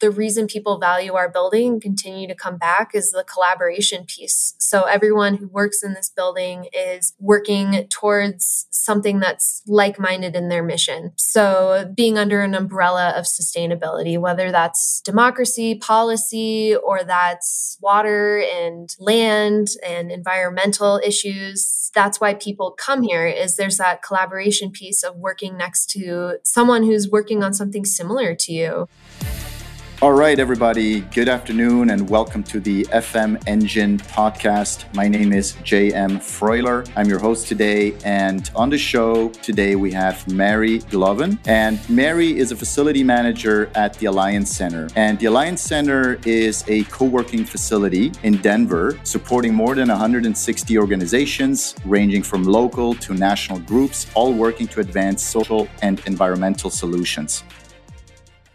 the reason people value our building and continue to come back is the collaboration piece. So everyone who works in this building is working towards something that's like minded in their mission. So being under an umbrella of sustainability, whether that's democracy, policy, or that's water and land and environmental issues, that's why people come here is there's that collaboration piece of working next to someone who's working on something similar to you. All right, everybody. Good afternoon and welcome to the FM Engine podcast. My name is JM Freuler. I'm your host today. And on the show today, we have Mary Gloven. And Mary is a facility manager at the Alliance Center. And the Alliance Center is a co working facility in Denver supporting more than 160 organizations, ranging from local to national groups, all working to advance social and environmental solutions.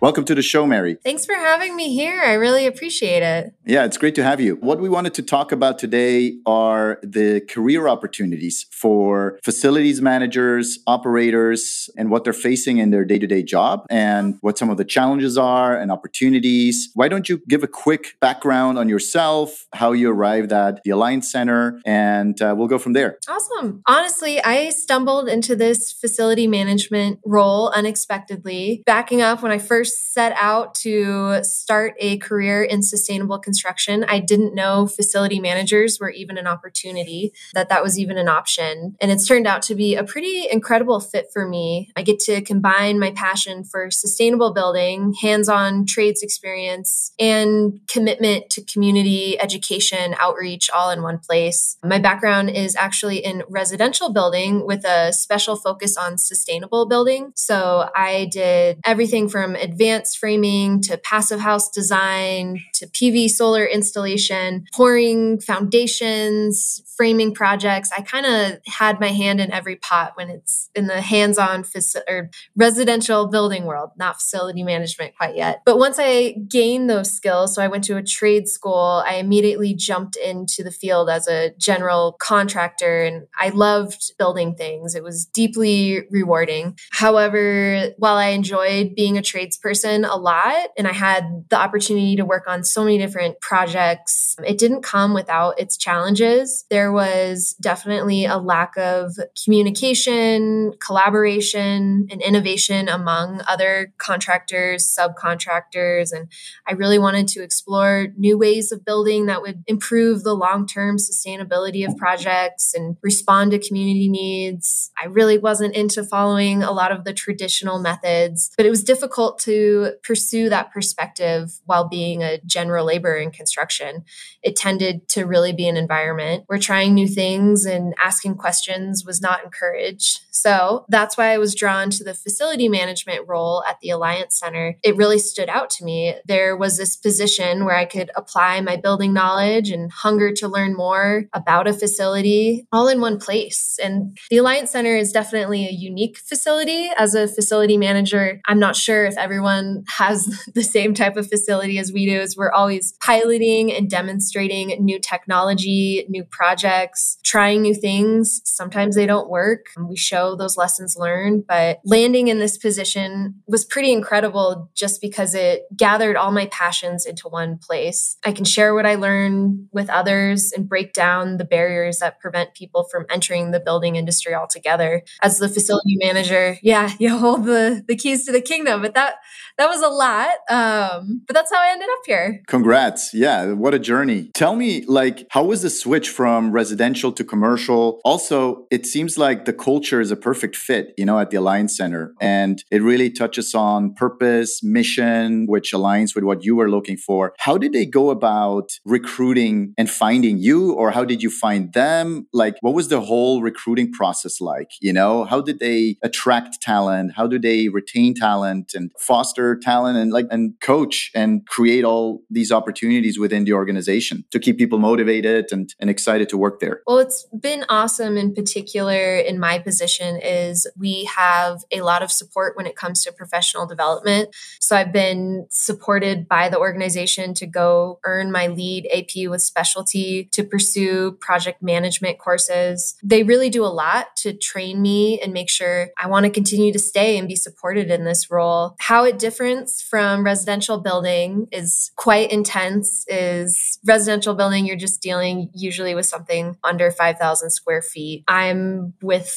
Welcome to the show, Mary. Thanks for having me here. I really appreciate it. Yeah, it's great to have you. What we wanted to talk about today are the career opportunities for facilities managers, operators, and what they're facing in their day to day job and what some of the challenges are and opportunities. Why don't you give a quick background on yourself, how you arrived at the Alliance Center, and uh, we'll go from there. Awesome. Honestly, I stumbled into this facility management role unexpectedly. Backing up when I first set out to start a career in sustainable construction, I didn't know facility managers were even an opportunity, that that was even an option. And it's turned out to be a pretty incredible fit for me. I get to combine my passion for sustainable building, hands on trades experience, and commitment to community education, outreach all in one place. My background is actually in residential building with a special focus on sustainable building. So I did everything from advanced advanced framing to passive house design to PV solar installation, pouring foundations, framing projects. I kind of had my hand in every pot when it's in the hands-on faci- or residential building world, not facility management quite yet. But once I gained those skills, so I went to a trade school, I immediately jumped into the field as a general contractor and I loved building things. It was deeply rewarding. However, while I enjoyed being a tradesperson a lot and I had the opportunity to work on so many different projects, it didn't come without its challenges. There there was definitely a lack of communication, collaboration, and innovation among other contractors, subcontractors. And I really wanted to explore new ways of building that would improve the long term sustainability of projects and respond to community needs. I really wasn't into following a lot of the traditional methods, but it was difficult to pursue that perspective while being a general laborer in construction. It tended to really be an environment where trying new things and asking questions was not encouraged. So that's why I was drawn to the facility management role at the Alliance Center. It really stood out to me. There was this position where I could apply my building knowledge and hunger to learn more about a facility all in one place. And the Alliance Center is definitely a unique facility. As a facility manager, I'm not sure if everyone has the same type of facility as we do, as we're always piloting and demonstrating new technology, new projects trying new things. Sometimes they don't work. We show those lessons learned, but landing in this position was pretty incredible just because it gathered all my passions into one place. I can share what I learned with others and break down the barriers that prevent people from entering the building industry altogether. As the facility manager, yeah, you hold the, the keys to the kingdom, but that that was a lot. Um, but that's how I ended up here. Congrats. Yeah, what a journey. Tell me, like, how was the switch from residential to commercial? Also, it seems like the culture is a perfect fit, you know, at the Alliance Center. Oh. And it really touches on purpose, mission, which aligns with what you were looking for. How did they go about recruiting and finding you, or how did you find them? Like, what was the whole recruiting process like? You know, how did they attract talent? How do they retain talent and foster? foster talent and like and coach and create all these opportunities within the organization to keep people motivated and, and excited to work there? Well, it's been awesome in particular in my position organization is we have a lot of support when it comes to professional development. So I've been supported by the organization to go earn my LEED AP with specialty, to pursue project management courses. They really do a lot to train me and make sure I want to continue to stay and be supported in this role. How it differs from residential building is quite intense is residential building you're just dealing usually with something under 5000 square feet. I'm with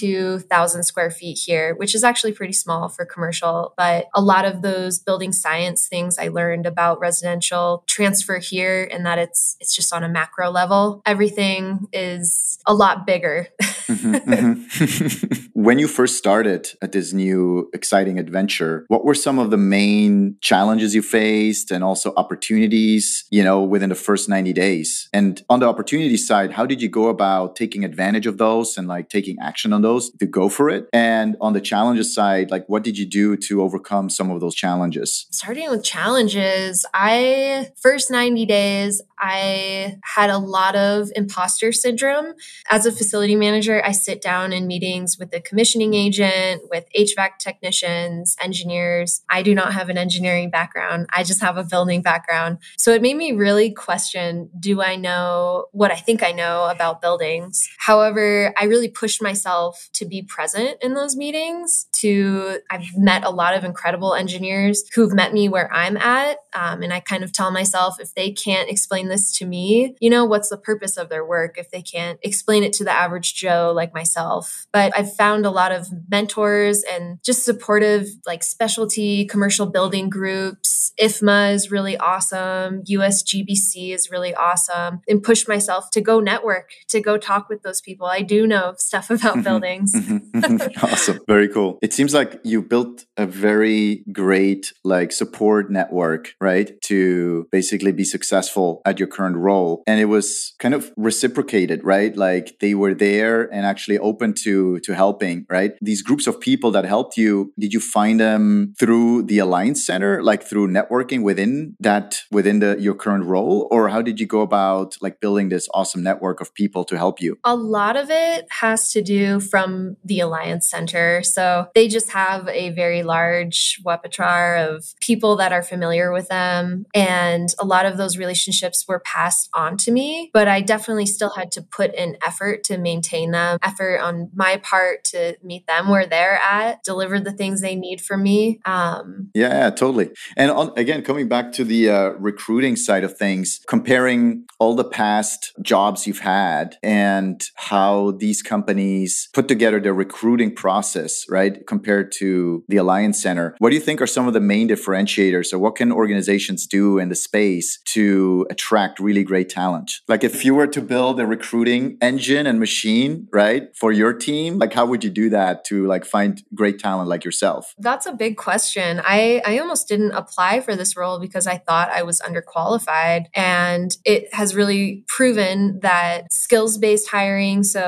42,000 square feet here, which is actually pretty small for commercial, but a lot of those building science things I learned about residential transfer here and that it's it's just on a macro level. Everything is a lot bigger. mm-hmm, mm-hmm. when you first started at this new exciting adventure, what were some of the main challenges you faced and also opportunities, you know, within the first 90 days? And on the opportunity side, how did you go about taking advantage of those and like taking action on those to go for it? And on the challenges side, like what did you do to overcome some of those challenges? Starting with challenges, I first 90 days, I had a lot of imposter syndrome. As a facility manager, I sit down in meetings with the commissioning agent, with HVAC technicians, engineers. I do not have an engineering background. I just have a building background. So it made me really question do I know what I think I know about buildings? However, I really pushed myself to be present in those meetings. To I've met a lot of incredible engineers who've met me where I'm at. Um, and I kind of tell myself if they can't explain this to me, you know, what's the purpose of their work if they can't explain it to the average Joe like myself? But I've found a lot of mentors and just supportive, like specialty commercial building groups. IFMA is really awesome. USGBC is really awesome. And push myself to go network, to go talk with those people. I do know stuff about mm-hmm. buildings. Mm-hmm. awesome. Very cool. It seems like you built a very great like support network, right? To basically be successful at your current role. And it was kind of reciprocated, right? Like they were there and actually open to to helping, right? These groups of people that helped you, did you find them through the Alliance Center, like through networking within that within the your current role? Or how did you go about like building this awesome network of people to help you? A lot of it has to do from the Alliance Center. So they just have a very large repertoire of people that are familiar with them. And a lot of those relationships were passed on to me, but I definitely still had to put in effort to maintain them, effort on my part to meet them where they're at, deliver the things they need from me. Um, yeah, yeah, totally. And on, again, coming back to the uh, recruiting side of things, comparing all the past jobs you've had and how these companies put together their recruiting process, right, compared to the Alliance Center, what do you think are some of the main differentiators, or what can organizations do in the space to attract really great talent? Like if you were to build a recruiting engine and machine, right, for your team, like how would you do that to like find great talent like yourself? That's a big question. I I almost didn't apply for this role because I thought I was underqualified and it has really proven that skills-based hiring, so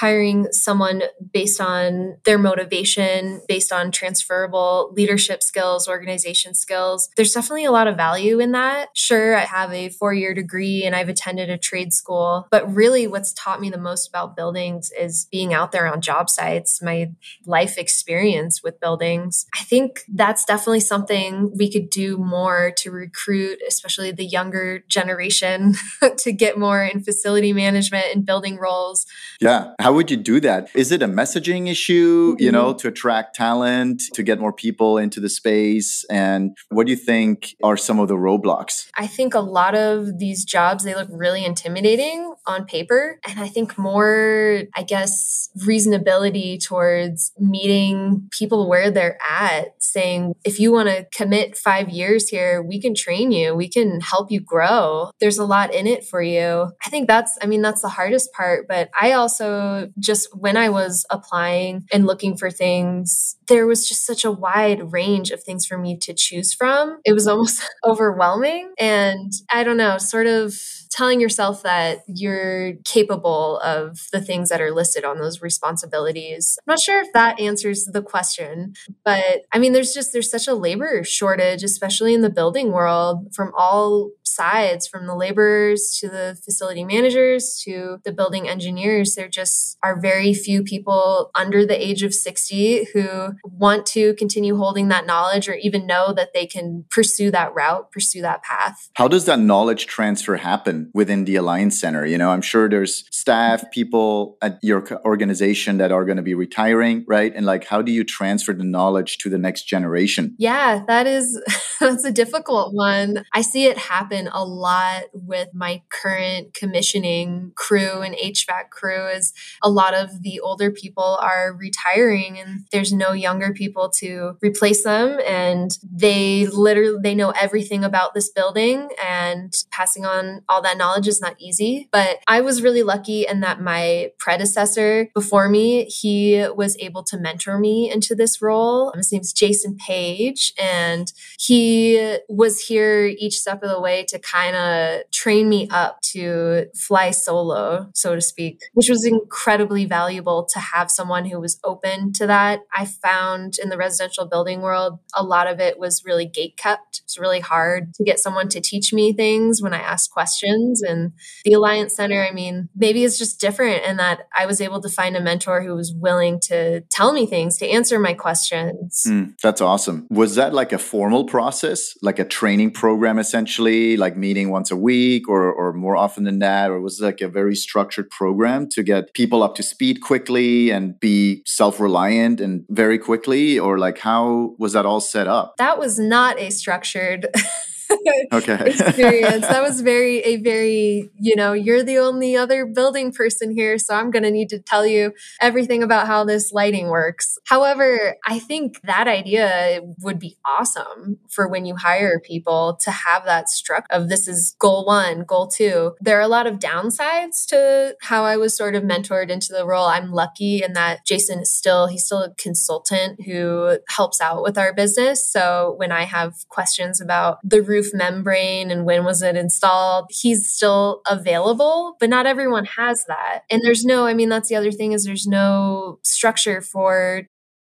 hiring someone based on their motivation, based on transferable leadership skills, organization skills, there's definitely a lot of value in that. Sure, I have a 4-year degree and I've attended a trade school, but really what's taught me the most about buildings is being out there on job sites, my life experience with buildings. I think that's definitely something we could do more to recruit, especially the younger generation, to get more in facility management and building roles. Yeah. How would you do that? Is it a messaging issue, mm-hmm. you know, to attract talent, to get more people into the space? And what do you think are some of the roadblocks? I think a lot of these jobs, they look really intimidating on paper. And I think more, I guess, reasonability towards meeting people where they're at, saying, if you want to commit five years here, we can train you, we can help you grow. There's a lot in it for you. I think that's, I mean, that's the hardest part. But I also just, when I was applying and looking for things, there was just such a wide range of things for me to choose from. It was almost overwhelming. And I don't know, sort of telling yourself that you're capable of the things that are listed on those responsibilities. I'm not sure if that answers the question, but I mean, there's just, there's such a labor shortage, especially in the building world from all sides from the laborers to the facility managers to the building engineers. There just are very few people under the age of 60 who want to continue holding that knowledge or even know that they can pursue that route, pursue that path. How does that knowledge transfer happen within the Alliance Center? You know, I'm sure there's staff, people at your organization that are going to be retiring, right? And like, how do you transfer the knowledge to the next generation? Yeah, that is that's a difficult one. I see it happen a lot with my current commissioning crew and HVAC crew is a lot of the older people are retiring and there's no younger people to replace them and they literally they know everything about this building and passing on all that knowledge is not easy. But I was really lucky in that my predecessor before me, he was able to mentor me into this role. His name's Jason Page and he was here each step of the way to kind of train me up to fly solo, so to speak, which was incredibly valuable to have someone who was open to that. I found in the residential building world, a lot of it was really gate kept. It's really hard to get someone to teach me things when I ask questions. And the Alliance Center, I mean, maybe it's just different in that I was able to find a mentor who was willing to tell me things, to answer my questions. Mm, that's awesome. Was that like a formal process, like a training program essentially, like meeting once a week or, or more often than that? Or was like a very structured program to get people up to speed quickly and be self reliant and very quickly? Or like how was that all set up? That was not a structured okay. experience. That was very a very, you know, you're the only other building person here, so I'm going to need to tell you everything about how this lighting works. However, I think that idea would be awesome for when you hire people to have that struck of this is goal 1, goal 2. There are a lot of downsides to how I was sort of mentored into the role. I'm lucky in that Jason is still he's still a consultant who helps out with our business. So when I have questions about the root roof membrane and when was it installed. He's still available, but not everyone has that. And there's no, I mean, that's the other thing is there's no structure for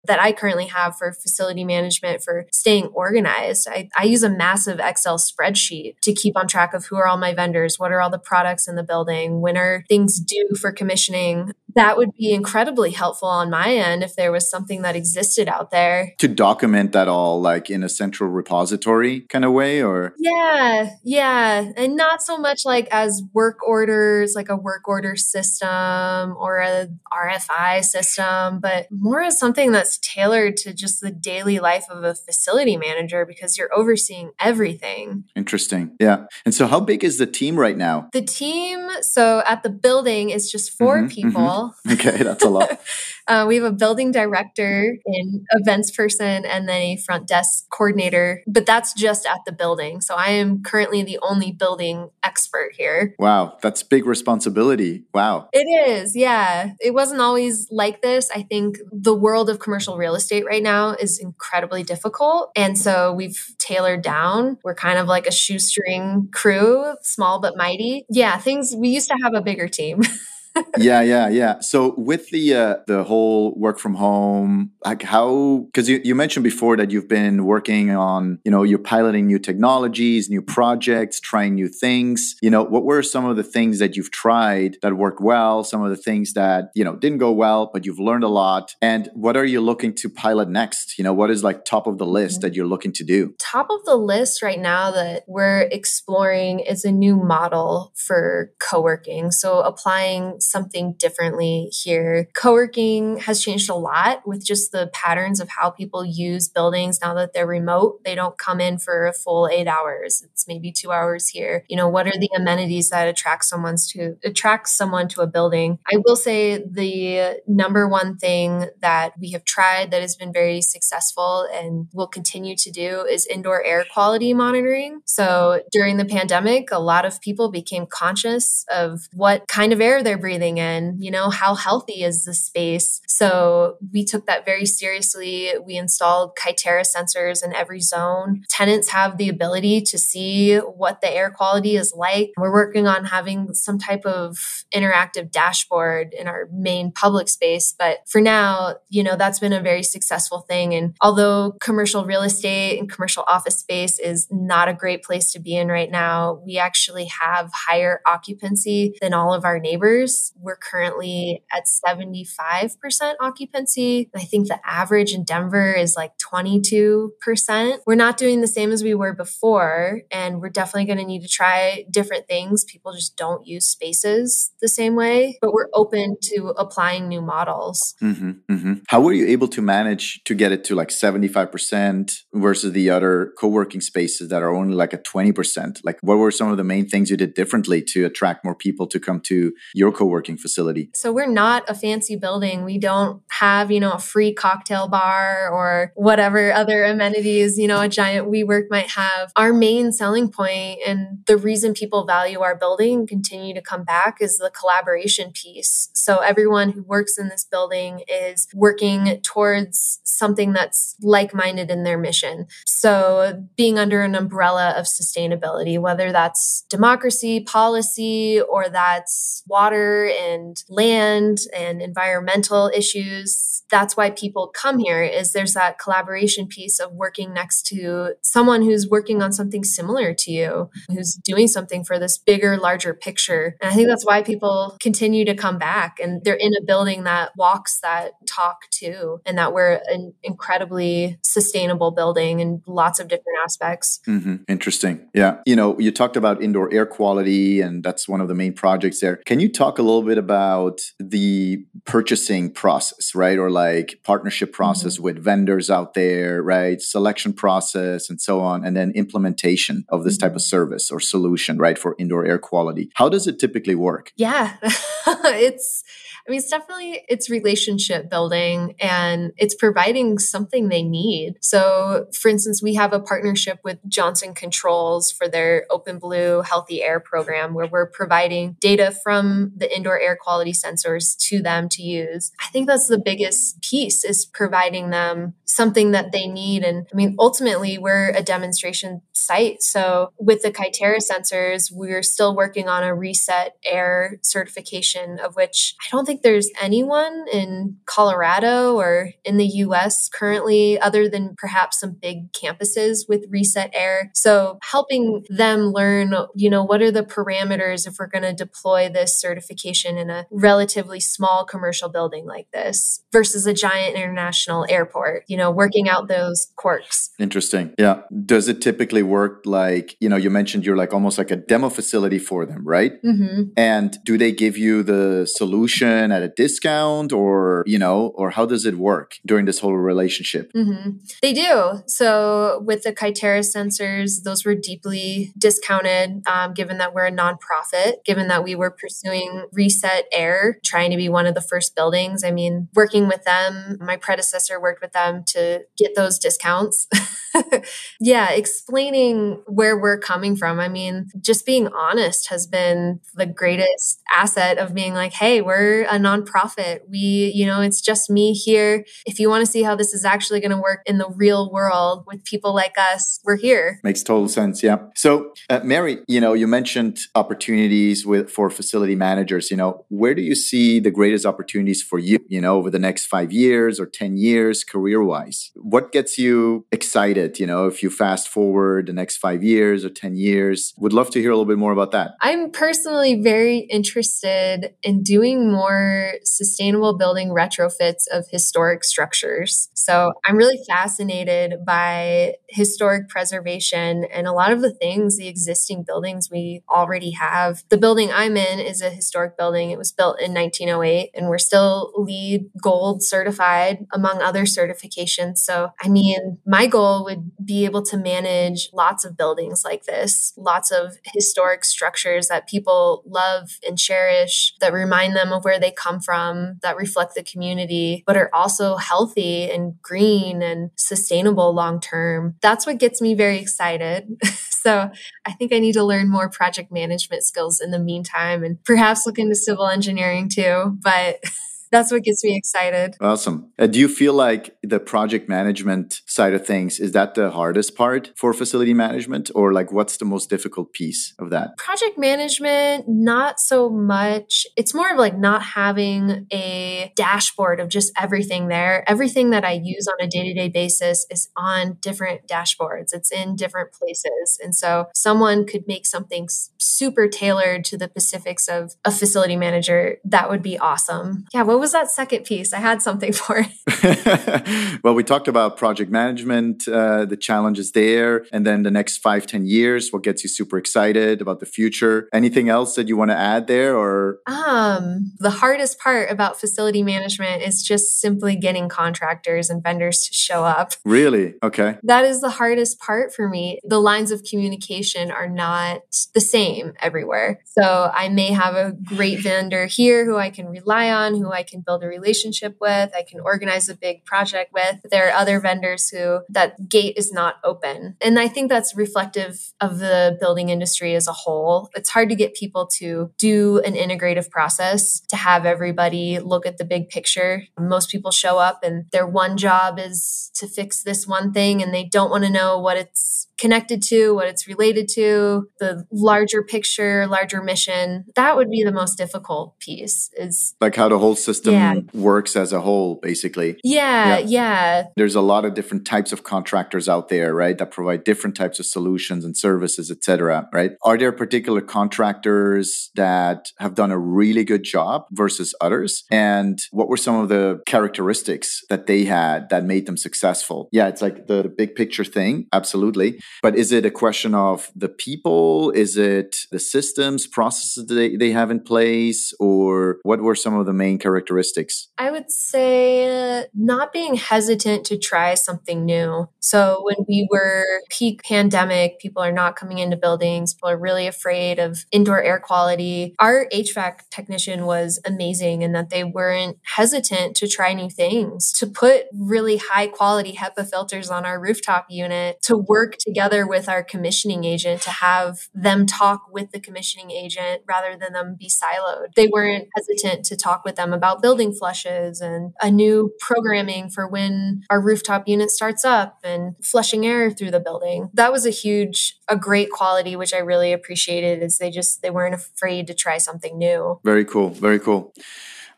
that I currently have for facility management for staying organized. I, I, use a massive Excel spreadsheet to keep on track of who are all my vendors, what are all the products in the building, when are things due for commissioning. That would be incredibly helpful on my end if there was something that existed out there. To document that all like in a central repository kind of way or Yeah, yeah. And not so much like as work orders, like a work order system or a RFI system, but more as something that's that's tailored to just the daily life of a facility manager because you're overseeing everything. Interesting. Yeah. And so, how big is the team right now? The team, so at the building, is just 4 mm-hmm, mm-hmm. people. Mm-hmm. Okay, that's a lot. uh, we have a building director, an events person, and then a front desk coordinator, but that's just at the building. So, I am currently the only building expert here. Wow, that's big responsibility. Wow. It is. Yeah. It wasn't always like this. I think the world of commercial commercial real estate right now is incredibly difficult. And so we've tailored down. We're kind of like a shoestring crew, small but mighty. Yeah, things we used to have a bigger team. yeah, yeah, yeah. So with the uh, the whole work from home, like how? Because you, you mentioned before that you've been working on, you know, you're piloting new technologies, new projects, trying new things. You know, what were some of the things that you've tried that worked well? Some of the things that you know didn't go well, but you've learned a lot. And what are you looking to pilot next? You know, what is like top of the list mm-hmm. that you're looking to do? Top of the list right now that we're exploring is a new model for co-working. So applying something differently here. Co working has changed a lot with just the patterns of how people use buildings now that they're remote. They don't come in for a full eight hours. It's maybe two hours here. You know, what are the amenities that attract someone's to attract someone to a building? I will say the number one thing that we have tried that has been very successful and will continue to do is indoor air quality monitoring. So during the pandemic, a lot of people became conscious of what kind of air they're breathing breathing in? You know, how healthy is the space? So we took that very seriously. We installed Kaiterra sensors in every zone. Tenants have the ability to see what the air quality is like. We're working on having some type of interactive dashboard in our main public space. But for now, you know, that's been a very successful thing. And although commercial real estate and commercial office space is not a great place to be in right now, we actually have higher occupancy than all of our neighbors. We're currently at 75% occupancy. I think the average in Denver is like 22%. We're not doing the same as we were before, and we're definitely going to need to try different things. People just don't use spaces the same way, but we're open to applying new models. Mm-hmm, mm-hmm. How were you able to manage to get it to like 75% versus the other co working spaces that are only like at 20%? Like, what were some of the main things you did differently to attract more people to come to your co working facility? So, we're not a fancy building. We don't have, you know, a free cocktail bar or whatever other amenities, you know, a giant WeWork might have. Our main selling point and the reason people value our building continue to come back is the collaboration piece. So, everyone who works in this building is working towards something that's like minded in their mission. So, being under an umbrella of sustainability, whether that's democracy, policy, or that's water and land and environmental issues, that's why people come here is there's that collaboration piece of working next to someone who's working on something similar to you, who's doing something for this bigger, larger picture. And I think that's why people continue to come back and they're in a building that walks that talk too, and that we're an incredibly sustainable building in lots of different aspects. Mm-hmm. Interesting. Yeah. You know, you talked about indoor air quality, and that's one of the main projects there. Can you talk a little bit about the purchasing process, right? Or like partnership process mm-hmm. with vendors out there, right? Selection process and so on, and then implementation of this mm-hmm. type of service or solution, right? For indoor air quality. How does it typically work? Yeah. it's I mean, it's definitely it's relationship building and it's providing something they need. So, for instance, we have a partnership with Johnson Controls for their OpenBlue Healthy Air program where we're providing data from the indoor air quality sensors to them to use. I think that's the biggest piece is providing them something that they need and I mean, ultimately we're a demonstration site. So, with the Kaiterra sensors, we're still working on a reset air certification of which I don't think there's anyone in Colorado or in the US currently, other than perhaps some big campuses with Reset Air. So helping them learn, you know, what are the parameters if we're going to deploy this certification in a relatively small commercial building like this versus a giant international airport, you know, working out those quirks. Interesting. Yeah. Does it typically work like, you know, you mentioned you're like almost like a demo facility for them, right? Mm-hmm. And do they give you the solution? At a discount or you know or how does it work during this whole relationship? Mm-hmm. they do. So with the Kaiterra sensors those were deeply discounted um, given that we're a nonprofit given that we were pursuing reset air trying to be one of the first buildings. I mean working with them my predecessor worked with them to get those discounts yeah explaining where we're coming from i mean just being honest has been the greatest asset of being like hey we're a nonprofit. We, you know, it's just me here. If you want to see how this is actually going to work in the real world with people like us, we're here. Makes total sense. Yeah. So, uh, Mary, you know, you mentioned opportunities with for facility managers. You know, where do you see the greatest opportunities for you? You know, over the next five years or ten years, career wise. What gets you excited? You know, if you fast forward the next five years or ten years, would love to hear a little bit more about that. I'm personally very interested in doing more sustainable building retrofits of historic structures. So I'm really fascinated by historic preservation and a lot of the things, the existing buildings we already have. The building I'm in is a historic building. It was built in 1908 and we're still LEED gold certified among other certifications. So, I mean, my goal would be able to manage lots of buildings like this, lots of historic structures that people love and cherish that remind them of where they come from, that reflect the community, but are also healthy and green and sustainable long term. That's what gets me very excited. So I think I need to learn more project management skills in the meantime and perhaps look into civil engineering too. But that's what gets me excited. Awesome. Uh, do you feel like the project management side of things is that the hardest part for facility management or like what's the most difficult piece of that? Project management not so much. It's more of like not having a dashboard of just everything there. Everything that I use on a day-to-day basis is on different dashboards. It's in different places. And so someone could make something super tailored to the specifics of a facility manager. That would be awesome. Yeah, what was that second piece? I had something for it. well, we talked about project management, uh, the challenges there, and then the next five, ten years, what gets you super excited about the future. Anything else that you want to add there or? Um, the hardest part about facility management is just simply getting contractors and vendors to show up. Really? Okay. That is the hardest part for me. The lines of communication are not the same everywhere. So I may have a great vendor here who I can rely on, who I can build a relationship with, I can organize a big project with. There are other vendors who that gate is not open. And I think that's reflective of the building industry as a whole. It's hard to get people to do an integrative process, to have everybody look at the big picture. Most people show up and their one job is to fix this one thing and they don't want to know what it's connected to, what it's related to, the larger picture, larger mission. That would be the most difficult piece is like how the whole system yeah. works as a whole, basically. Yeah, yeah, yeah. There's a lot of different types of contractors out there, right? That provide different types of solutions and services, etc. right? Are there particular contractors that have done a really good job versus others? And what were some of the characteristics that they had that made them successful? Yeah, it's like the, the big picture thing, absolutely. But is it a question of the people? Is it the systems, processes they, they have in place? Or what were some of the main characteristics? I would say not being hesitant to try something new. So when we were peak pandemic, people are not coming into buildings, people are really afraid of indoor air quality. Our HVAC technician was amazing in that they weren't hesitant to try new things, to put really high quality HEPA filters on our rooftop unit, to work together together with our commissioning agent to have them talk with the commissioning agent rather than them be siloed. They weren't hesitant to talk with them about building flushes and a new programming for when our rooftop unit starts up and flushing air through the building. That was a huge, a great quality, which I really appreciated is they just, they weren't afraid to try something new. Very cool. Very cool.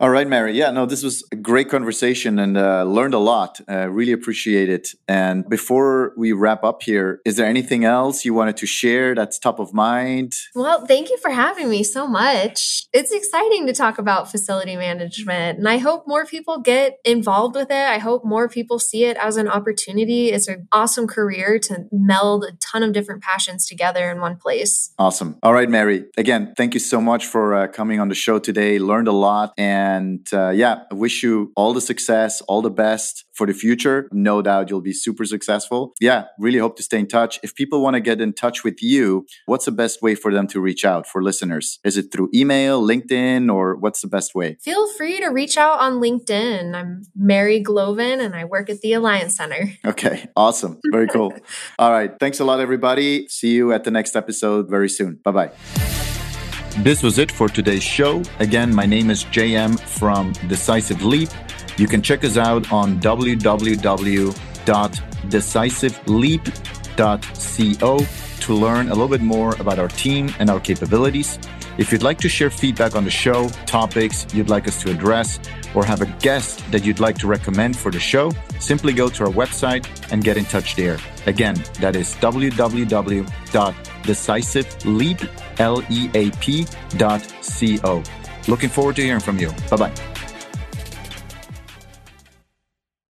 All right, Mary. Yeah, no, this was a great conversation and uh, learned a lot. Uh, really appreciate it. And before we wrap up here, is there anything else you wanted to share that's top of mind? Well, thank you for having me so much. It's exciting to talk about facility management, and I hope more people get involved with it. I hope more people see it as an opportunity. It's an awesome career to meld a ton of different passions together in one place. Awesome. All right, Mary. Again, thank you so much for uh, coming on the show today. Learned a lot and and uh, yeah, I wish you all the success, all the best for the future. No doubt you'll be super successful. Yeah, really hope to stay in touch. If people want to get in touch with you, what's the best way for them to reach out for listeners? Is it through email, LinkedIn, or what's the best way? Feel free to reach out on LinkedIn. I'm Mary Gloven and I work at the Alliance Center. Okay, awesome. Very cool. all right. Thanks a lot, everybody. See you at the next episode very soon. Bye bye. This was it for today's show. Again, my name is JM from Decisive Leap. You can check us out on www.decisiveleap.co to learn a little bit more about our team and our capabilities. If you'd like to share feedback on the show, topics you'd like us to address, or have a guest that you'd like to recommend for the show, simply go to our website and get in touch there. Again, that is www.decisiveleap.co. Looking forward to hearing from you. Bye bye.